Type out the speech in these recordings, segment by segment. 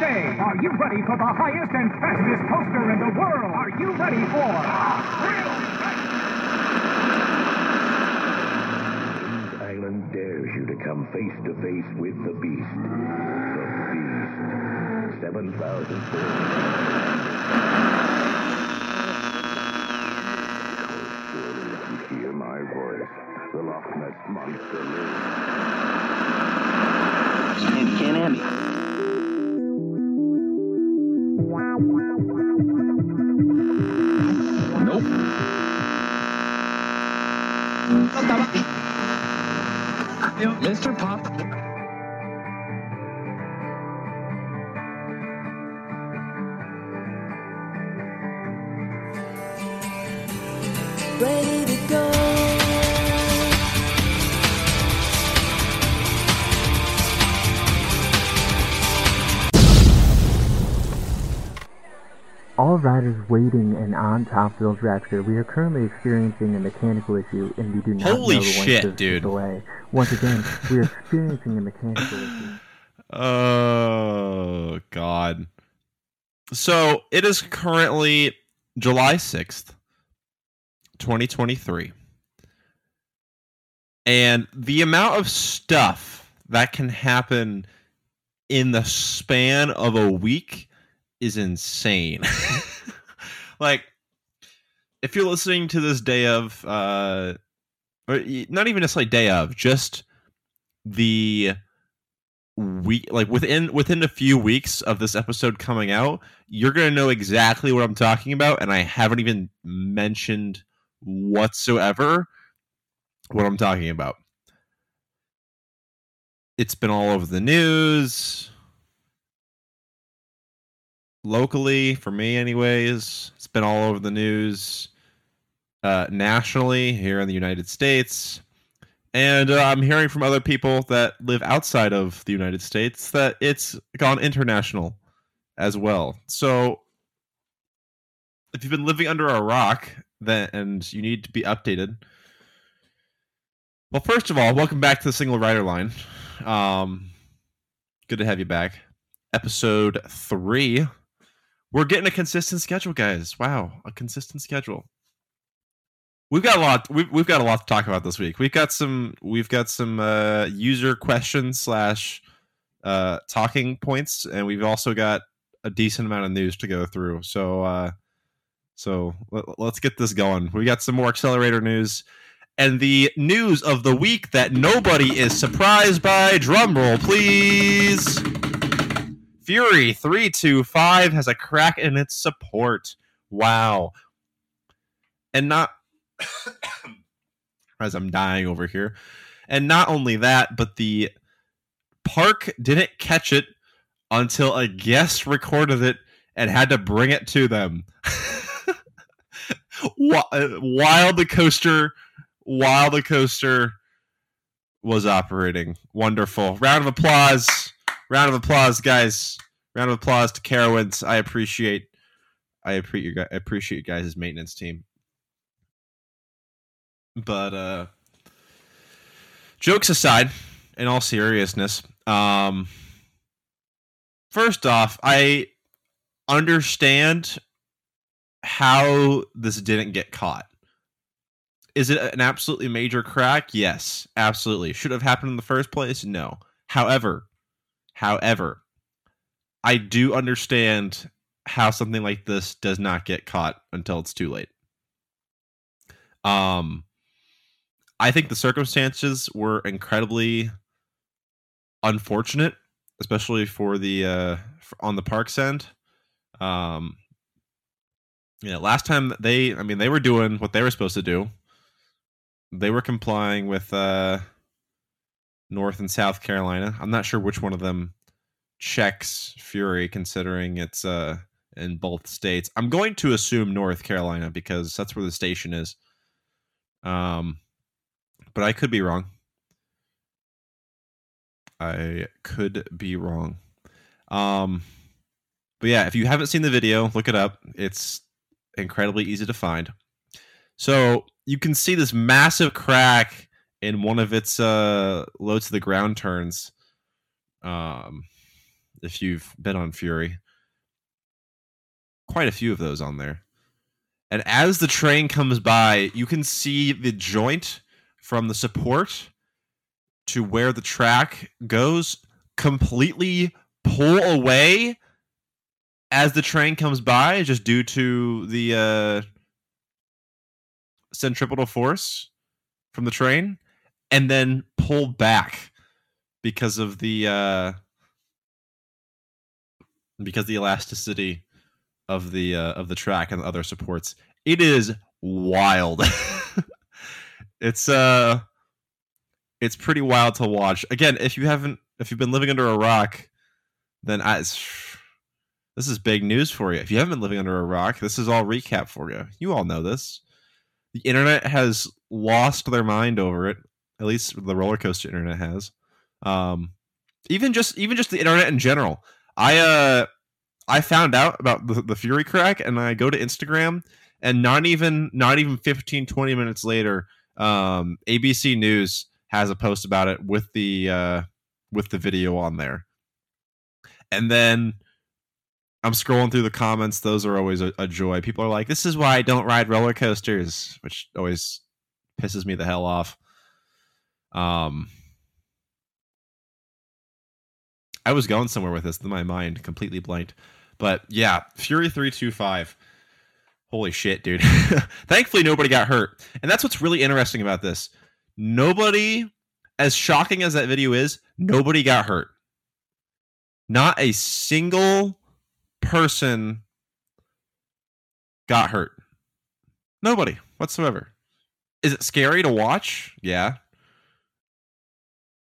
Day. Are you ready for the highest and fastest coaster in the world? Are you ready for Kings Island dares you to come face to face with the Beast. The Beast. 7,000 Surely you hear my voice, the Loch Ness Monster lives. Can't, can't Andy. Nope. Mr. Pop. Waiting and on top of Topsville's Rapture, we are currently experiencing a mechanical issue and we do not Holy know shit, of dude. delay. Once again, we are experiencing a mechanical issue. Oh God. So it is currently July 6th, 2023. And the amount of stuff that can happen in the span of a week is insane. like if you're listening to this day of uh or not even necessarily day of, just the week like within within a few weeks of this episode coming out you're to know exactly what i'm talking about and i haven't even mentioned whatsoever what i'm talking about. It's been all over the news locally for me anyways it's been all over the news uh nationally here in the united states and uh, I'm hearing from other people that live outside of the United States that it's gone international as well. So if you've been living under a rock then and you need to be updated. Well, first of all, welcome back to the single rider line. Um good to have you back. Episode 3. We're getting a consistent schedule, guys. Wow, a consistent schedule. We've got a lot we've, we've got a lot to talk about this week. We've got some we've got some uh user questions slash uh talking points and we've also got a decent amount of news to go through. So uh so let, let's get this going. We got some more accelerator news. And the news of the week that nobody is surprised by. Drum roll please fury 325 has a crack in its support wow and not as I'm dying over here. And not only that, but the park didn't catch it until a guest recorded it and had to bring it to them. Uh, while the coaster while the coaster was operating. Wonderful. Round of applause. Round of applause, guys. Round of applause to Carowinds. I appreciate I appreciate you guys I appreciate you guys' maintenance team. But uh jokes aside in all seriousness um first off i understand how this didn't get caught. Is it an absolutely major crack? Yes absolutely. Should have happened in the first place? No. However however i do understand how something like this does not get caught until it's too late um I think the circumstances were incredibly unfortunate, especially for the uh, f on the parks end. Um, you know, last time they, I mean, they were doing what they were supposed to do. They were complying with uh, North and South Carolina. I'm not sure which one of them checks Fury, considering it's uh, in both states. I'm going to assume North Carolina because that's where the station is. Um, but I could be wrong. I could be wrong. Um, but yeah, if you haven't seen the video, look it up. It's incredibly easy to find. So you can see this massive crack in one of its uh, low to the ground turns. Um, if you've been on Fury. Quite a few of those on there. And as the train comes by, you can see the joint from the support to where the track goes completely pull away as the train comes by, just due to the uh, centripetal force from the train, and then pull back because of the uh, because the elasticity of the uh, of the track and the other supports. It is wild. it's uh it's pretty wild to watch. Again, if you haven't if you've been living under a rock, then I this is big news for you. If you haven't been living under a rock, this is all recap for you. You all know this. The internet has lost their mind over it. At least the roller coaster internet has. Um, even just even just the internet in general. I uh I found out about the, the Fury crack and I go to Instagram and not even not even 15 20 minutes later um ABC News has a post about it with the uh with the video on there. And then I'm scrolling through the comments. Those are always a, a, joy. People are like, "This is why I don't ride roller coasters," which always pisses me the hell off. Um, I was going somewhere with this, my mind completely blanked. But yeah, Fury three two five. Holy shit, dude! Thankfully, nobody got hurt, and that's what's really interesting about this. Nobody, as shocking as that video is, nobody got hurt. Not a single person got hurt. Nobody whatsoever. Is it scary to watch? Yeah.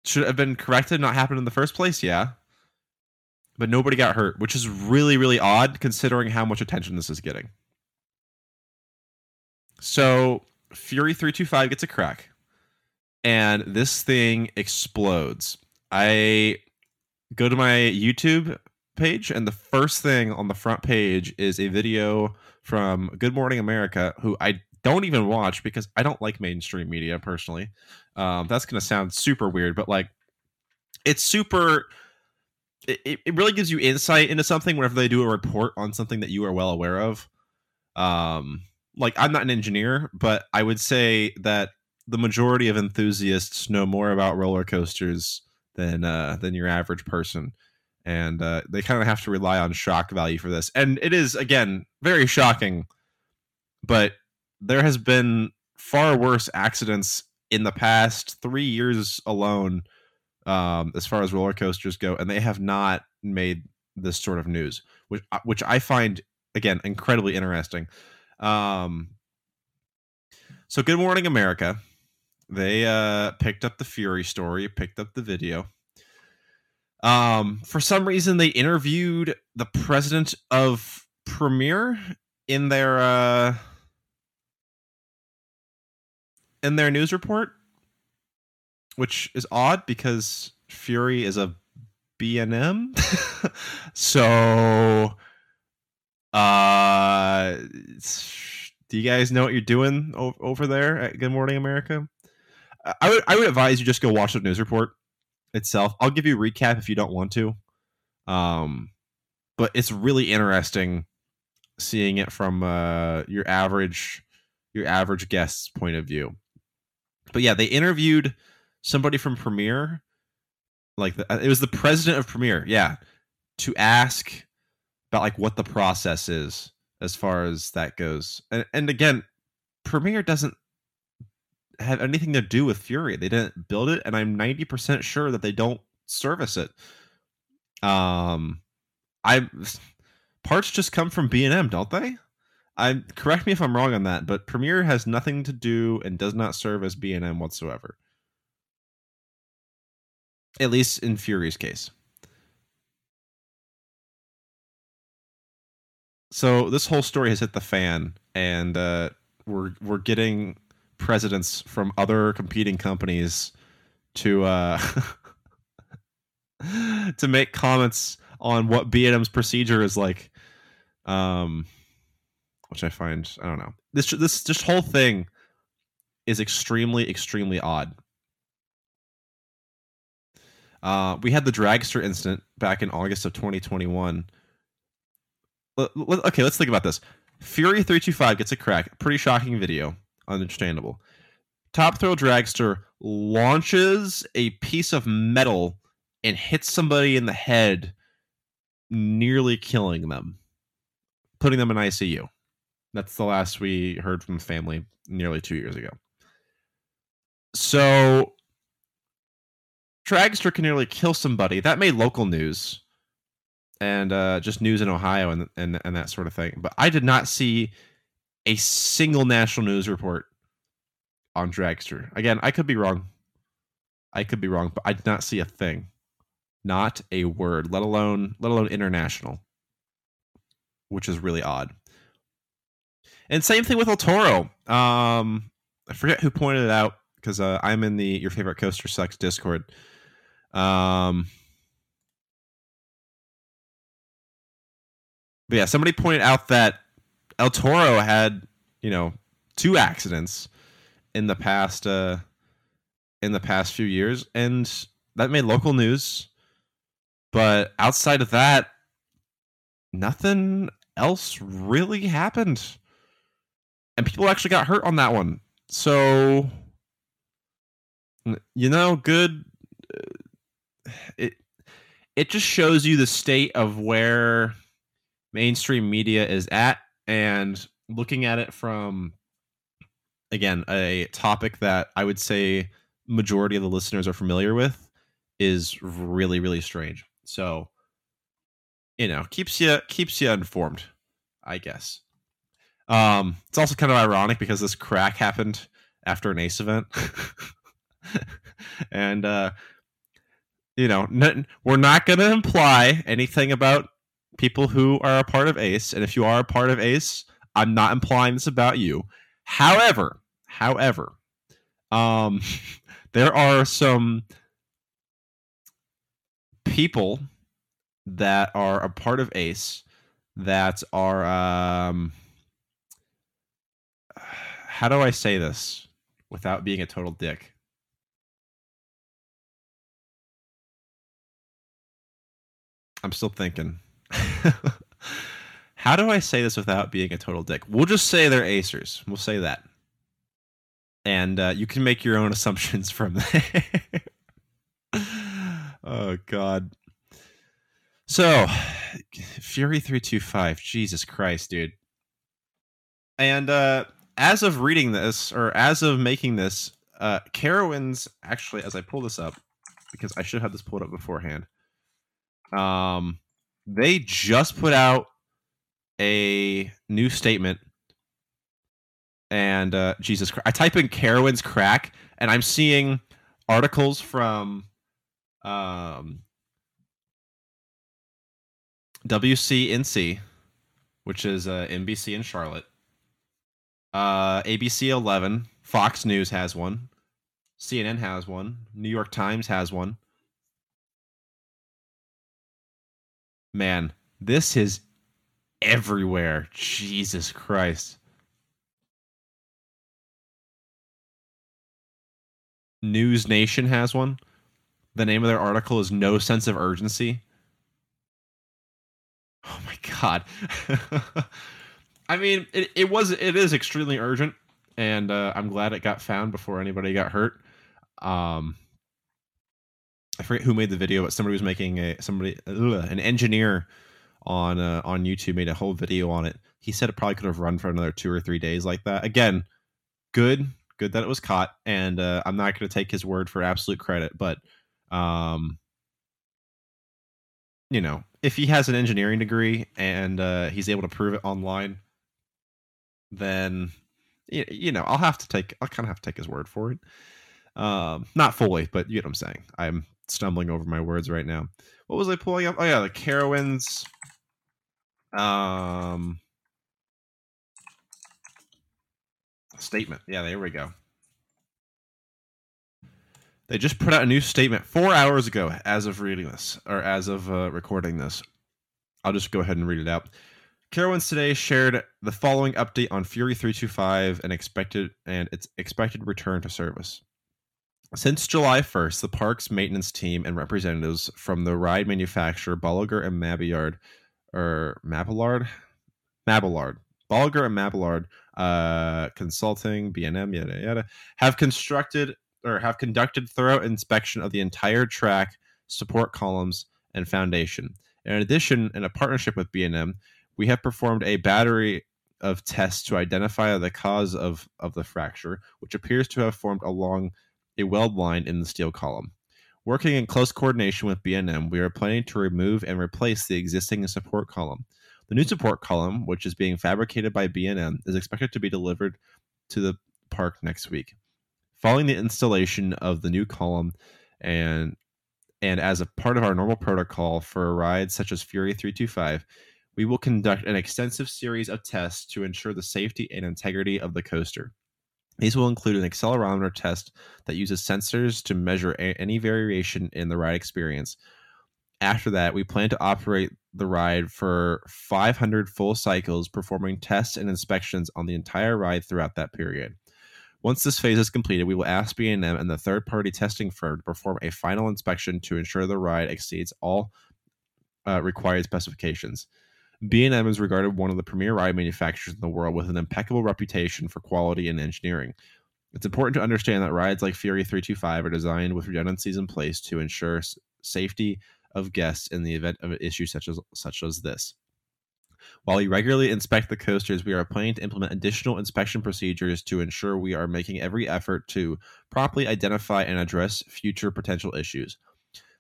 Should have been corrected, not happened in the first place? Yeah. But nobody got hurt, which is really, really odd considering how much attention this is getting. So Fury 325 gets a crack, and this thing explodes. I go to my YouTube page, and the first thing on the front page is a video from Good Morning America, who I don't even watch because I don't like mainstream media personally. Um, that's going to sound super weird, but like, it's super. It, it really gives you insight into something whenever they do a report on something that you are well aware of. Um, like I'm not an engineer, but I would say that the majority of enthusiasts know more about roller coasters than uh, than your average person, and uh, they kind of have to rely on shock value for this. And it is again very shocking, but there has been far worse accidents in the past three years alone, um, as far as roller coasters go, and they have not made this sort of news, which uh, which I find again incredibly interesting. Um, so, Good Morning America they uh, picked up the Fury story, picked up the video. Um, for some reason, they interviewed the president of Premier in their uh, in their news report, which is odd because Fury is a B&M. so, uh, do you guys know what you're doing over there at Good Morning America? I would I would advise you just go watch the news report itself. I'll give you a recap if you don't want to. Um, but it's really interesting seeing it from uh, your average your average guest's point of view. But yeah, they interviewed somebody from Premier, like the, it was the president of Premier, yeah, to ask about like what the process is as far as that goes. And and again, Premier doesn't have anything to do with Fury. They didn't build it, and I'm 90% sure that they don't service it. Um, I parts just come from B and M, don't they? I correct me if I'm wrong on that, but Premier has nothing to do and does not service B and M whatsoever. At least in Fury's case. So this whole story has hit the fan, and uh, we're we're getting presidents from other competing companies to uh, to make comments on what B&M's procedure is like. Um, which I find I don't know. This this this whole thing is extremely extremely odd. Uh, we had the dragster incident back in August of 2021. L- l- okay, let's think about this. Fury 325 gets a crack. Pretty shocking video. Understandable. Top Thrill Dragster launches a piece of metal and hits somebody in the head, nearly killing them, putting them in ICU. That's the last we heard from the family nearly two years ago. So, Dragster can nearly kill somebody. That made local news and uh, just news in Ohio and, and and that sort of thing. But I did not see a single national news report on Dragster. Again, I could be wrong. I could be wrong, but I did not see a thing. Not a word, let alone let alone international. Which is really odd. And same thing with El Toro. Um, I forget who pointed it out because uh, I'm in the your favorite coaster sucks Discord. Um, but yeah, somebody pointed out that El Toro had you know two accidents in the past uh, in the past few years, and that made local news. But outside of that, nothing else really happened and people actually got hurt on that one. So you know, good uh, it it just shows you the state of where mainstream media is at and looking at it from again a topic that I would say majority of the listeners are familiar with is really really strange. So you know, keeps you keeps you informed, I guess. Um, it's also kind of ironic because this crack happened after an Ace event, and uh, you know, n- we're not going to imply anything about people who are a part of Ace, and if you are a part of Ace, I'm not implying this about you. However, however, um, there are some people that are a part of Ace that are um how do I say this without being a total dick? I'm still thinking. how do I say this without being a total dick? We'll just say they're acers. We'll say that. And uh, you can make your own assumptions from there. oh, God. So, Fury 325. Jesus Christ, dude. And uh, as of reading this, or as of making this, uh, Carowinds actually, as I pull this up, because I should have this pulled up beforehand. Um, they just put out a new statement, and uh, Jesus Christ, I type in Carowinds crack, and I'm seeing articles from um, WCNC, which is uh, NBC in Charlotte uh, ABC 11, Fox News has one, CNN has one, New York Times has one. Man, this is everywhere. Jesus Christ. News Nation has one. The name of their article is No Sense of Urgency. Oh my God. I mean, it, it was it is extremely urgent, and uh, I'm glad it got found before anybody got hurt. Um, I forget who made the video, but somebody was making a somebody ugh, an engineer on uh, on YouTube made a whole video on it. He said it probably could have run for another two or three days like that. Again, good, good that it was caught, and uh, I'm not going to take his word for absolute credit, but um, you know, if he has an engineering degree and uh, he's able to prove it online, then you know I'll have to take I'll kind of have to take his word for it. Um, not fully, but you get what I'm saying. I'm stumbling over my words right now. What was I pulling up? Oh yeah, the Carowinds. Um, statement. Yeah, there we go. They just put out a new statement four hours ago, as of reading this or as of uh, recording this. I'll just go ahead and read it out. Carowinds today shared the following update on Fury 325 and expected and its expected return to service. Since July 1st, the park's maintenance team and representatives from the ride manufacturer Bolliger and Mabillard, or Mabillard, Mabillard, Bolliger and Mabillard, uh, Consulting, B&M, yada yada, have constructed or have conducted thorough inspection of the entire track, support columns, and foundation. In addition, in a partnership with B&M, we have performed a battery of tests to identify the cause of, of the fracture, which appears to have formed along a weld line in the steel column. Working in close coordination with B&M, we are planning to remove and replace the existing support column. The new support column, which is being fabricated by B&M, is expected to be delivered to the park next week. Following the installation of the new column and and as a part of our normal protocol for rides such as Fury 325, we will conduct an extensive series of tests to ensure the safety and integrity of the coaster. These will include an accelerometer test that uses sensors to measure a- any variation in the ride experience. After that, we plan to operate the ride for 500 full cycles, performing tests and inspections on the entire ride throughout that period. Once this phase is completed, we will ask B&M and the third-party testing firm to perform a final inspection to ensure the ride exceeds all uh, required specifications. B&M is regarded one of the premier ride manufacturers in the world with an impeccable reputation for quality and engineering. It's important to understand that rides like Fury 325 are designed with redundancies in place to ensure safety of guests in the event of an issue such as such as this. While we regularly inspect the coasters, we are planning to implement additional inspection procedures to ensure we are making every effort to properly identify and address future potential issues.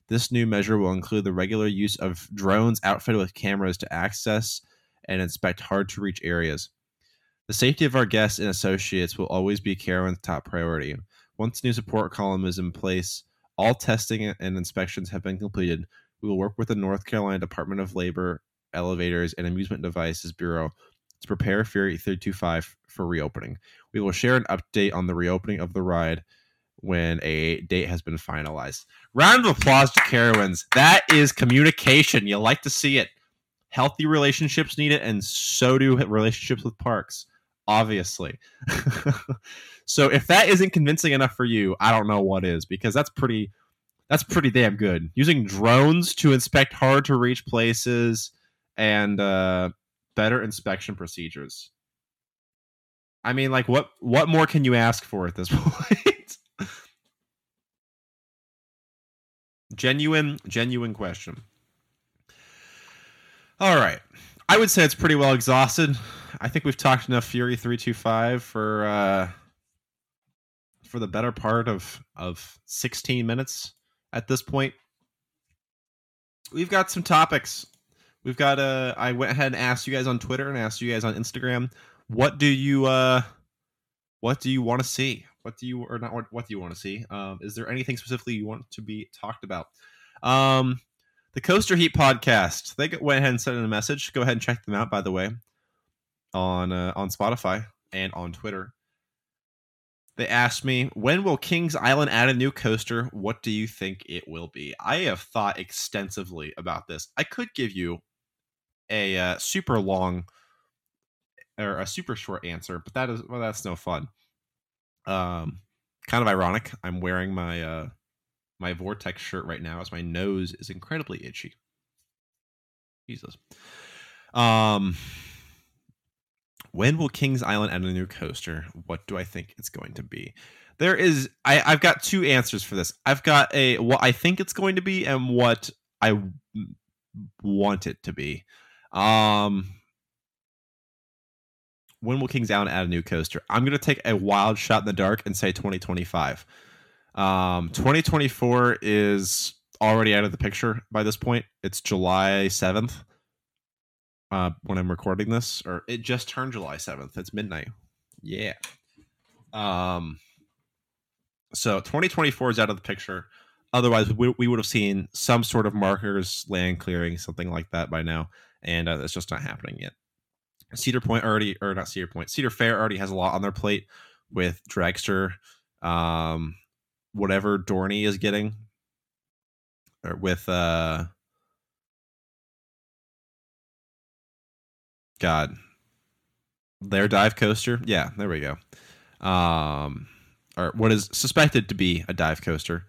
This new measure will include the regular use of drones outfitted with cameras to access and inspect hard to reach areas. The safety of our guests and associates will always be Carowinds' top priority. Once the new support column is in place, all testing and inspections have been completed. We will work with the North Carolina Department of Labor Elevators and Amusement Devices Bureau to prepare Fury 325 for reopening. We will share an update on the reopening of the ride when a date has been finalized. Round of applause to Carowinds. That is communication. You like to see it. Healthy relationships need it, and so do relationships with parks, obviously. so if that isn't convincing enough for you, I don't know what is, because that's pretty that's pretty damn good. Using drones to inspect hard to reach places and uh, better inspection procedures. I mean, like what what more can you ask for at this point? Genuine genuine question. All right. I would say it's pretty well exhausted. I think we've talked enough fury 325 for uh for the better part of of 16 minutes at this point. We've got some topics. We've got uh i went ahead and asked you guys on twitter and asked you guys on instagram what do you uh what do you want to see what do you or not what, do you want to see? Um is there anything specifically you want to be talked about? Um the coaster heat podcast. They went ahead and sent in a message. Go ahead and check them out by the way on uh, on spotify and on twitter. They asked me when will kings island add a new coaster? What do you think it will be? I have thought extensively about this. I could give you a uh, super long or a super short answer but that is well that's no fun um kind of ironic. I'm wearing my uh my vortex shirt right now as my nose is incredibly itchy. Jesus. Um when will kings island add a new coaster? What do i think it's going to be? There is I, i've got two answers for this. I've got a what i think it's going to be and what I want it to be. Um when will Kings Island add a new coaster? I'm going to take a wild shot in the dark and say 2025. Um, 2024 is already out of the picture by this point. It's July 7th uh, when I'm recording this, or it just turned July 7th. It's midnight. Yeah. Um, so 2024 is out of the picture. Otherwise, we, we would have seen some sort of markers, land clearing, something like that by now, and uh, just not happening yet. Cedar Point already, or not Cedar Point, Cedar Fair already has a lot on their plate with Dragster, um, whatever Dorney is getting, or with uh, God, their dive coaster. Yeah, there we go. Um, or what is suspected to be a dive coaster.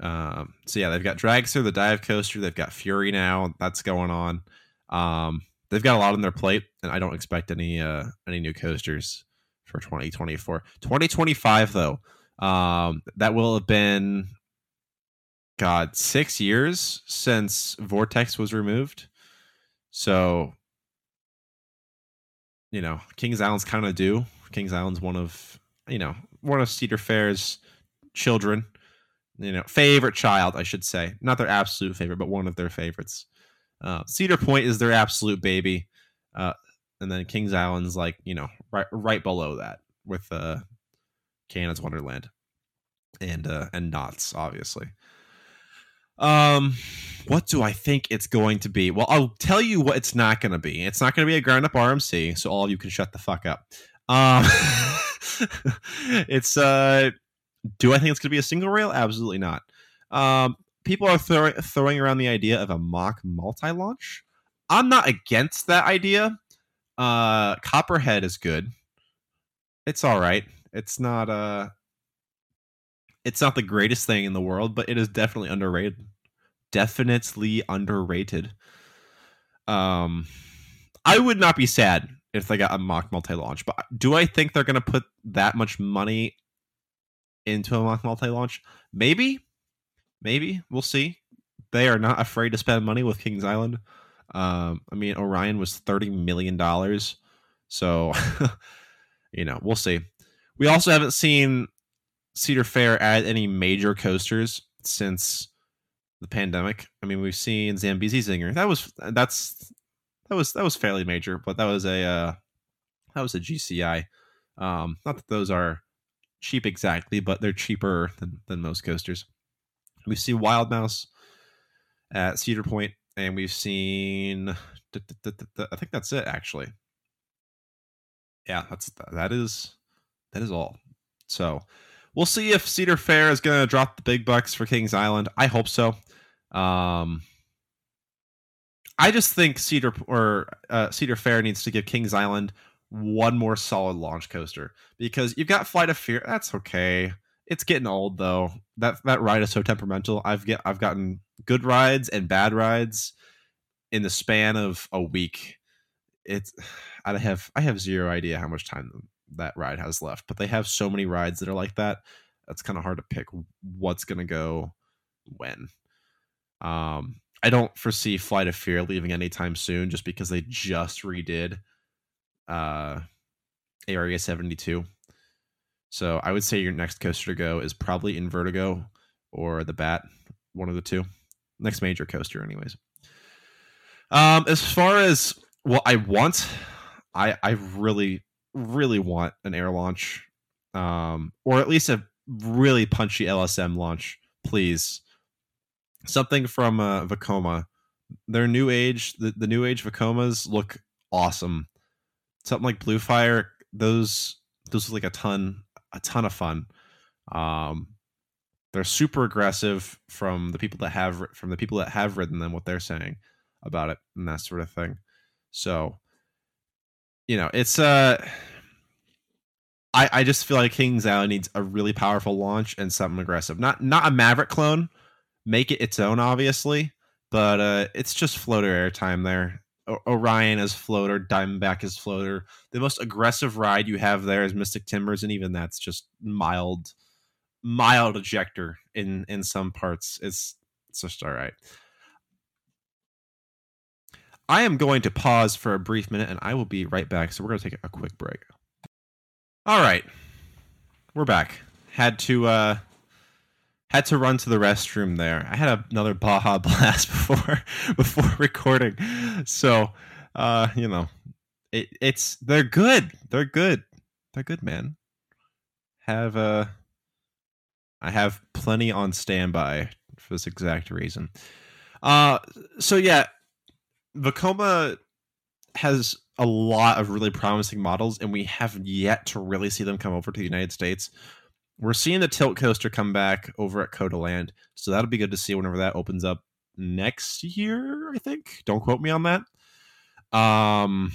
Um, so yeah, they've got Dragster, the dive coaster. They've got Fury now. That's going on. Um, they've got a lot on their plate, and I don't expect any uh, any new coasters for 2024. 2025 though, um, that will have been God six years since Vortex was removed. So you know, Kings Island's kind of due. Kings Island's one of you know one of Cedar Fair's children. You know, favorite child, I should say, not their absolute favorite, but one of their favorites. Uh, Cedar Point is their absolute baby, uh, and then Kings Island's like you know right right below that with uh, Canada's Wonderland and uh, and Knott's obviously. Um, what do I think it's going to be? Well, I'll tell you what it's not going to be. It's not going to be a ground up RMC, so all of you can shut the fuck up. Um, it's uh, do I think it's going to be a single rail? Absolutely not. Um, people are throw- throwing around the idea of a mock multi launch. I'm not against that idea. Uh, Copperhead is good. It's all right. It's not uh it's not the greatest thing in the world, but it is definitely underrated. Definitely underrated. Um, I would not be sad if they got a mock multi launch, but do I think they're going to put that much money into a mock multi launch? Maybe, maybe we'll see. They are not afraid to spend money with Kings Island. Um, I mean, Orion was thirty million dollars, so you know we'll see. We also haven't seen Cedar Fair add any major coasters since the pandemic. I mean, we've seen Zambezi Zinger. That was that's that was that was fairly major, but that was a uh, that was a GCI. Um, not that those are cheap exactly, but they're cheaper than than most coasters. We see Wild Mouse at Cedar Point, and we've seen. I think that's it actually. Yeah, that's that is that is all. So we'll see if Cedar Fair is going to drop the big bucks for Kings Island. I hope so. Um, I just think Cedar or uh, Cedar Fair needs to give Kings Island one more solid launch coaster because you've got Flight of Fear. That's okay. It's getting old though. That that ride is so temperamental. I've get I've gotten good rides and bad rides in the span of a week. It's I have I have zero idea how much time that ride has left. But they have so many rides that are like that. That's kind of hard to pick what's to go when. Um, I don't foresee Flight of Fear leaving anytime soon just because they just redid uh, Area 72. So I would say your next coaster to go is probably Invertigo or the Bat, one of the two. Next major coaster, anyways. Um, as far as what I want, I I really really want an air launch, um, or at least a really punchy LSM launch, please. Something from uh, Vekoma. Their new age, the, the new age Vekomas look awesome. Something like Blue Fire, those those look like a ton, a ton of fun. Um, they're super aggressive from the people that have from the people that have ridden them, what they're saying about it and that sort of thing. So you know, it's uh I, I just feel like Kings Island needs a really powerful launch and something aggressive. Not not a Maverick clone. Make it its own, obviously, but uh, it's just floater airtime there. Orion as floater, Diamondback as floater. The most aggressive ride you have there is Mystic Timbers, and even that's just mild, mild ejector in in some parts. It's it's just all right. I am going to pause for a brief minute and I will be right back. So we're going to take a quick break. All right. We're back. Had to uh had to run to the restroom there. I had another Baja blast before before recording. So, uh, you know, it, it's they're good. They're good. They're good, man. Have uh I have plenty on standby for this exact reason. Uh so yeah, Vekoma has a lot of really promising models, and we have yet to really see them come over to the United States. We're seeing the tilt coaster come back over at Coda Land, so that'll be good to see whenever that opens up next year. I think. Don't quote me on that. Um,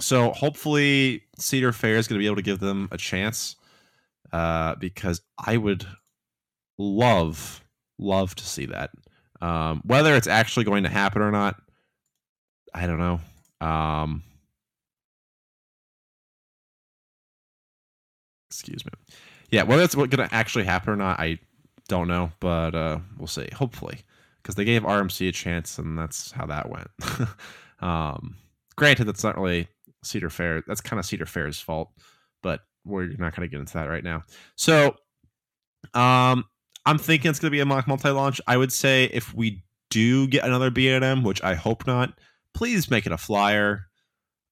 so hopefully Cedar Fair is going to be able to give them a chance uh, because I would love, love to see that. Um, whether it's actually going to happen or not, I don't know. Um, excuse me. Yeah, whether it's going to actually happen or not, I don't know, but uh, we'll see. Hopefully, because they gave RMC a chance, and that's how that went. um, granted, that's not really Cedar Fair. That's kind of Cedar Fair's fault, but we're not going to get into that right now. So, um, I'm thinking it's going to be a mock multi-launch. I would say if we do get another B&M, which I hope not, please make it a flyer.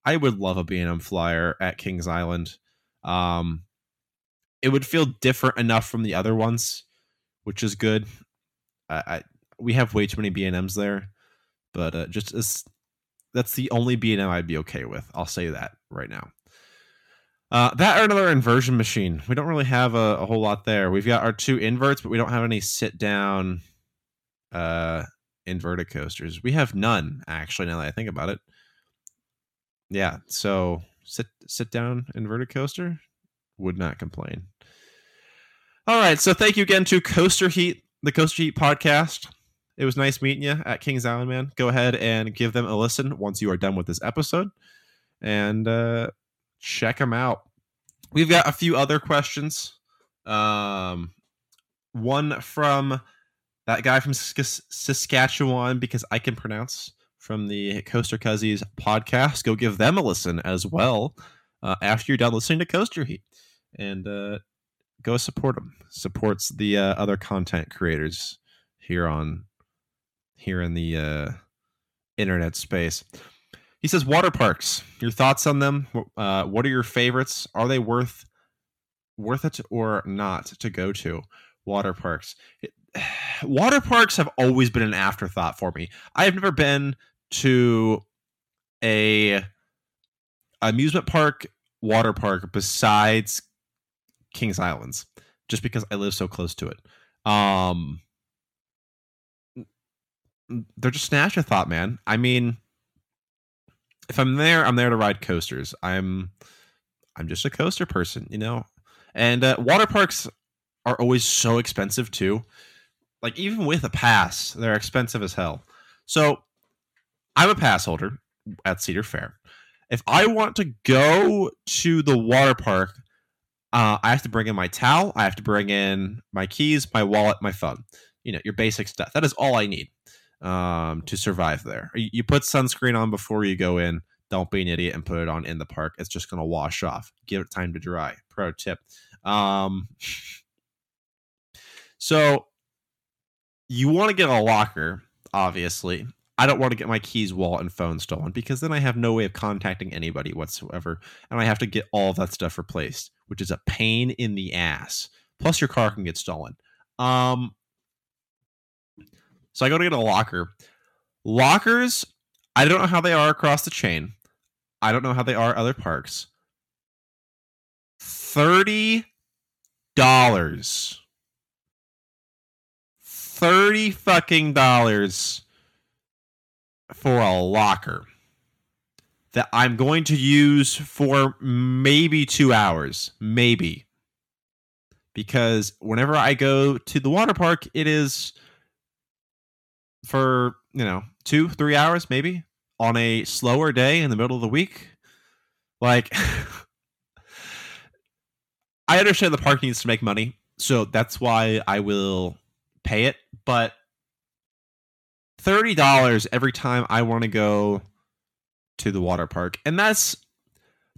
I would love a B&M flyer at Kings Island. Um, it would feel different enough from the other ones, which is good. I, I we have way too many B&Ms there, but uh, just as that's the only B&M I'd be okay with. I'll say that right now. Uh, that or another inversion machine. We don't really have a, a, whole lot there. We've got our two inverts, but we don't have any sit down uh, inverted coasters. We have none actually. Now that I think about it, yeah. So sit sit down inverted coaster would not complain. All right. So thank you again to Coaster Heat, the Coaster Heat podcast. It was nice meeting you at Kings Island, man. Go ahead and give them a listen once you are done with this episode, and uh, check them out. We've got a few other questions. Um, one from that guy from Saskatchewan because I can pronounce from the Coaster Cuzzies podcast. Go give them a listen as well uh, after you're done listening to Coaster Heat, and uh, go support them. Supports the uh, other content creators here on here in the uh, internet space. He says water parks. Your thoughts on them? Uh, what are your favorites? Are they worth worth it or not to go to water parks? It, water parks have always been an afterthought for me. I have never been to a amusement park water park besides Kings Islands just because I live so close to it. Um they're just snatch a thought, man. I mean, if I'm there, I'm there to ride coasters. I'm I'm just a coaster person, you know. And uh, water parks are always so expensive too. Like even with a pass, they're expensive as hell. So I'm a pass holder at Cedar Fair. If I want to go to the water park, uh, I have to bring in my towel. I have to bring in my keys, my wallet, my phone. You know, your basic stuff. That is all I need um, to survive there. You put sunscreen on before you go in. Don't be an idiot and put it on in the park. It's just going to wash off. Give it time to dry. Pro tip. Um, so you want to get a locker, obviously. I don't want to get my keys, wallet, and phone stolen because then I have no way of contacting anybody whatsoever. And I have to get all that stuff replaced, which is a pain in the ass. Plus, your car can get stolen. Um, so I go to get a locker. Lockers, I don't know how they are across the chain. I don't know how they are other parks. Thirty dollars. Thirty fucking dollars for a locker that I'm going to use for maybe two hours. Maybe. Because whenever I go to the water park, it is for you know two three hours maybe on a slower day in the middle of the week like i understand the park needs to make money so that's why i will pay it but $30 every time i want to go to the water park and that's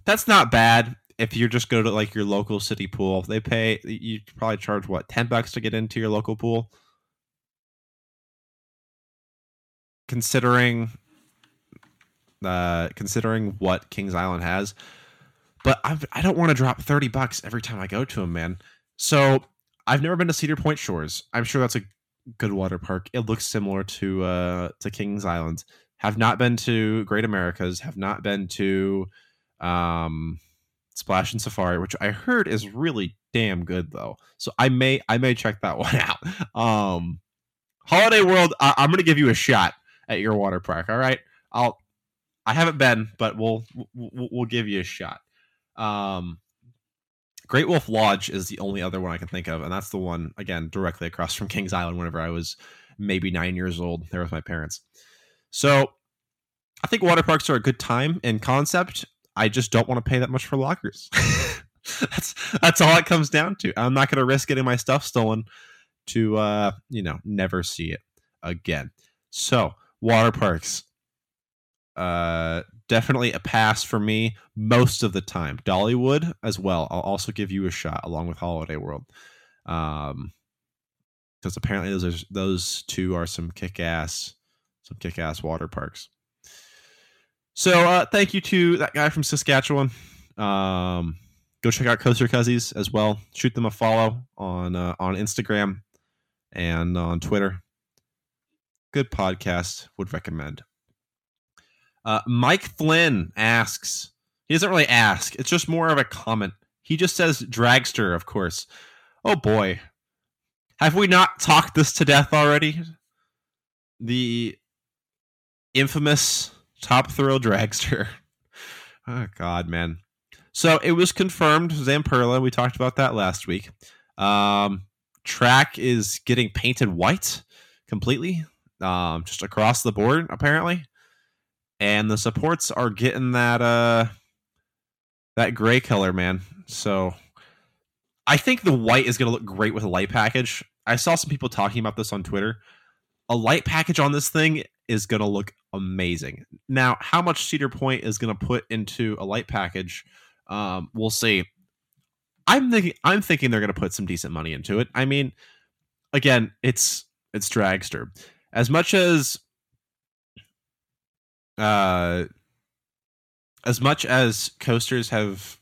that's not bad if you just go to like your local city pool they pay you probably charge what 10 bucks to get into your local pool considering uh considering what Kings Island has. But I've, I don't want to drop 30 bucks every time I go to them, man. So I've never been to Cedar Point Shores. I'm sure that's a good water park. It looks similar to uh to Kings Island. Have not been to Great Americas, have not been to um Splashin' Safari, which I heard is really damn good though. So I may I may check that one out. Um Holiday World, I, I'm gonna give you a shot at your water park. All right, I'll I haven't been, but we'll we'll, we'll give you a shot. Um, Great Wolf Lodge is the only other one I can think of, and that's the one again directly across from Kings Island. Whenever I was maybe nine years old, there with my parents. So I think water parks are a good time in concept. I just don't want to pay that much for lockers. that's that's all it comes down to. I'm not going to risk getting my stuff stolen to uh, you know never see it again. So water parks, uh, definitely a pass for me most of the time. Dollywood as well. I'll also give you a shot along with Holiday World. Um, because apparently those are, those two are some kick ass some kick ass water parks. So uh, thank you to that guy from Saskatchewan. Um, go check out Coaster Cuzzies as well. Shoot them a follow on uh, on Instagram and on Twitter. Good podcast. Would recommend. Uh, Mike Flynn asks. He doesn't really ask. It's just more of a comment. He just says dragster, of course. Oh boy, have we not talked this to death already? The infamous top thrill dragster. Oh God, man. So it was confirmed, Zamperla. We talked about that last week. Um, track is getting painted white completely, um, just across the board, apparently. And the supports are getting that uh that gray color, man. So I think the white is gonna look great with a light package. I saw some people talking about this on Twitter. A light package on this thing is gonna look amazing. Now, how much Cedar Point is gonna put into a light package? Um, we'll see. I'm thinking I'm thinking they're gonna put some decent money into it. I mean, again, it's it's dragster. As much as uh as much as coasters have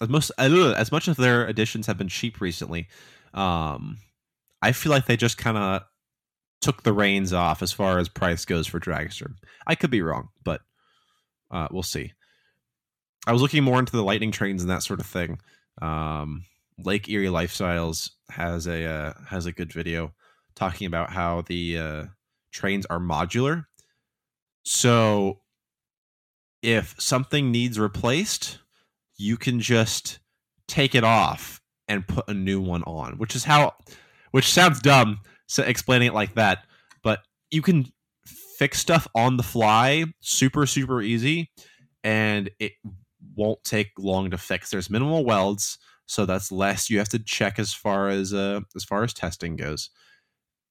as most as much as their additions have been cheap recently, um I feel like they just kind of took the reins off as far as price goes for dragster. I could be wrong, but uh, we'll see. I was looking more into the lightning trains and that sort of thing. Um, Lake Erie Lifestyles has a uh, has a good video talking about how the uh, trains are modular. So if something needs replaced, you can just take it off and put a new one on, which is how which sounds dumb so explaining it like that, but you can fix stuff on the fly super super easy and it won't take long to fix. There's minimal welds, so that's less you have to check as far as uh as far as testing goes.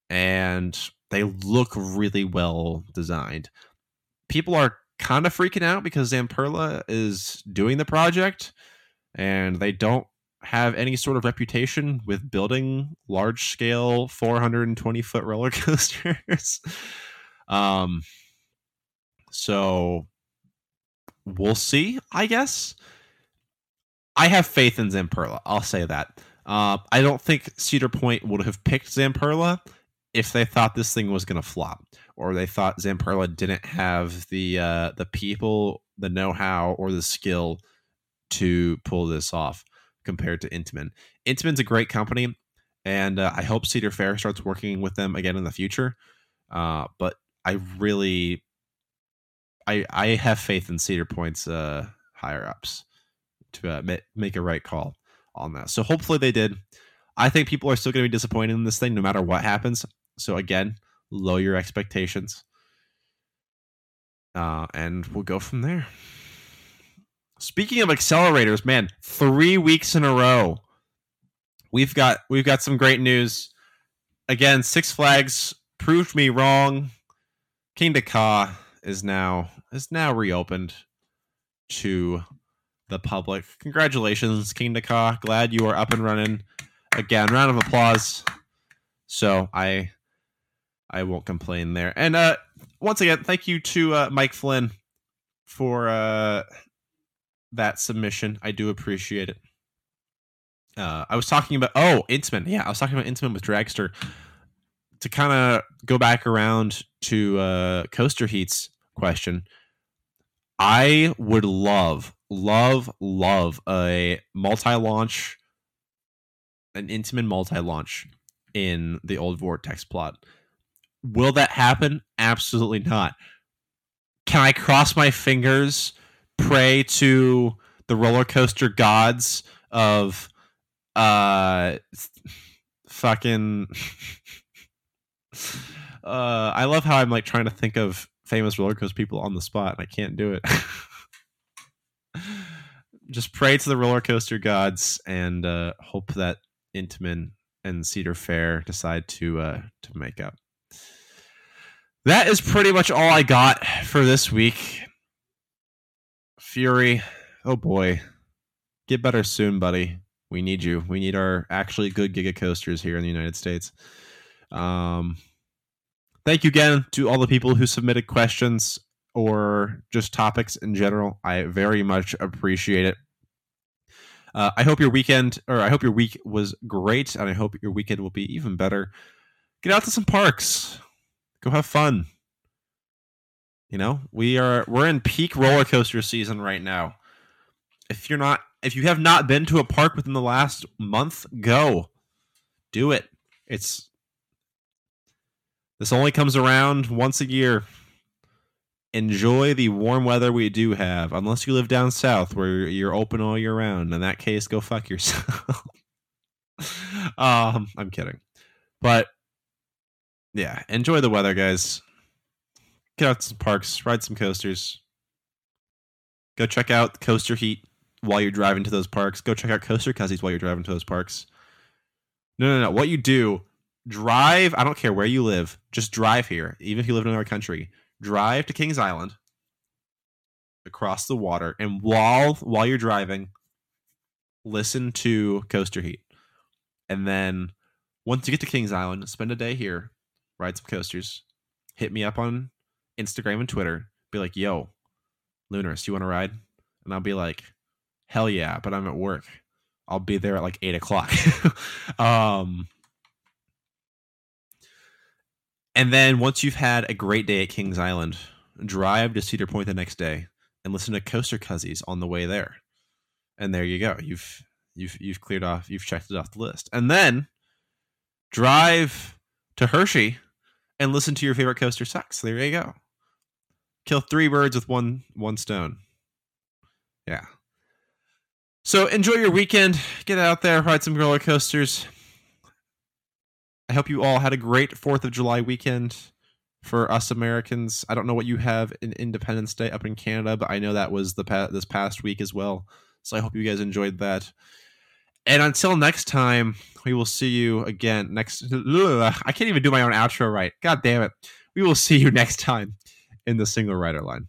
And they look really well designed. People are kind of freaking out because Zamperla is doing the project and they don't have any sort of reputation with building large scale 420 foot roller coasters. um so we'll see, I guess. I have faith in Zamperla. I'll say that. Uh, I don't think Cedar Point would have picked Zamperla if they thought this thing was going to flop, or they thought Zamperla didn't have the uh, the people, the know how, or the skill to pull this off compared to Intamin. Intamin's a great company, and uh, I hope Cedar Fair starts working with them again in the future. Uh, but I really, I I have faith in Cedar Point's uh, higher ups to uh, ma- make a right call on that. So hopefully they did. I think people are still going to be disappointed in this thing no matter what happens. So again, lower your expectations. Uh, and we'll go from there. Speaking of accelerators, man, three weeks in a row, we've got we've got some great news. Again, Six Flags proved me wrong. Kingda Ka is now is now reopened to the public. Congratulations, Kingda Ka. Glad you are up and running again. Round of applause. So I I won't complain there. And uh once again, thank you to uh, Mike Flynn for uh that submission. I do appreciate it. Uh, I was talking about oh Intamin, yeah, I was talking about Intamin with Dragster to kind of go back around to uh, Coaster Heat's question. I would love, love, love a multi-launch, an Intamin multi-launch in the old Vortex plot. Will that happen? Absolutely not. can I cross my fingers, pray to the roller coaster gods of uh fucking uh I love how I'm like trying to think of famous roller coaster people on the spot and I can't do it. Just pray to the roller coaster gods and uh hope that Intamin and Cedar Fair decide to uh to make up. That is pretty much all I got for this week. Fury, oh boy. Get better soon, buddy. We need you. We need our actually good Giga coasters here in the United States. Um, thank you again to all the people who submitted questions or just topics in general. I very much appreciate it. Uh, I hope your weekend, or I hope your week was great, and I hope your weekend will be even better. Get out to some parks, go have fun. You know, we are we're in peak roller coaster season right now. If you're not, if you have not been to a park within the last month, go, do it. It's this only comes around once a year enjoy the warm weather we do have, unless you live down south where you're open all year round. In that case, go fuck yourself. um, I'm kidding, but yeah, enjoy the weather, guys. Get out to some parks, ride some coasters. Go check out Coaster Heat while you're driving to those parks. Go check out Coaster Cousins while you're driving to those parks. No, no, no. What you do, drive. I don't care where you live. Just drive here, even if you live in another country drive to Kings Island across the water, and while while you're driving, listen to Coaster Heat, and then once you get to Kings Island, spend a day here, ride some coasters, hit me up on Instagram and Twitter, be like, "Yo, Lunarus, you want to ride?" And I'll be like, "Hell yeah!" But I'm at work. I'll be there at like eight o'clock. um, and then once you've had a great day at Kings Island, drive to Cedar Point the next day and listen to Coaster Cuzzies on the way there. And there you go. You've you've you've cleared off, you've checked it off the list. And then drive to Hershey and listen to your favorite coaster sucks. There you go. Kill three birds with one one stone. Yeah. So enjoy your weekend. Get out there, ride some roller coasters. I hope you all had a great Fourth of July weekend. For us Americans, I don't know what you have in Independence Day up in Canada, but I know that was the pa- this past week as well. So I hope you guys enjoyed that. And until next time, we will see you again next. Ugh, I can't even do my own outro right. God damn it. We will see you next time in the single rider line.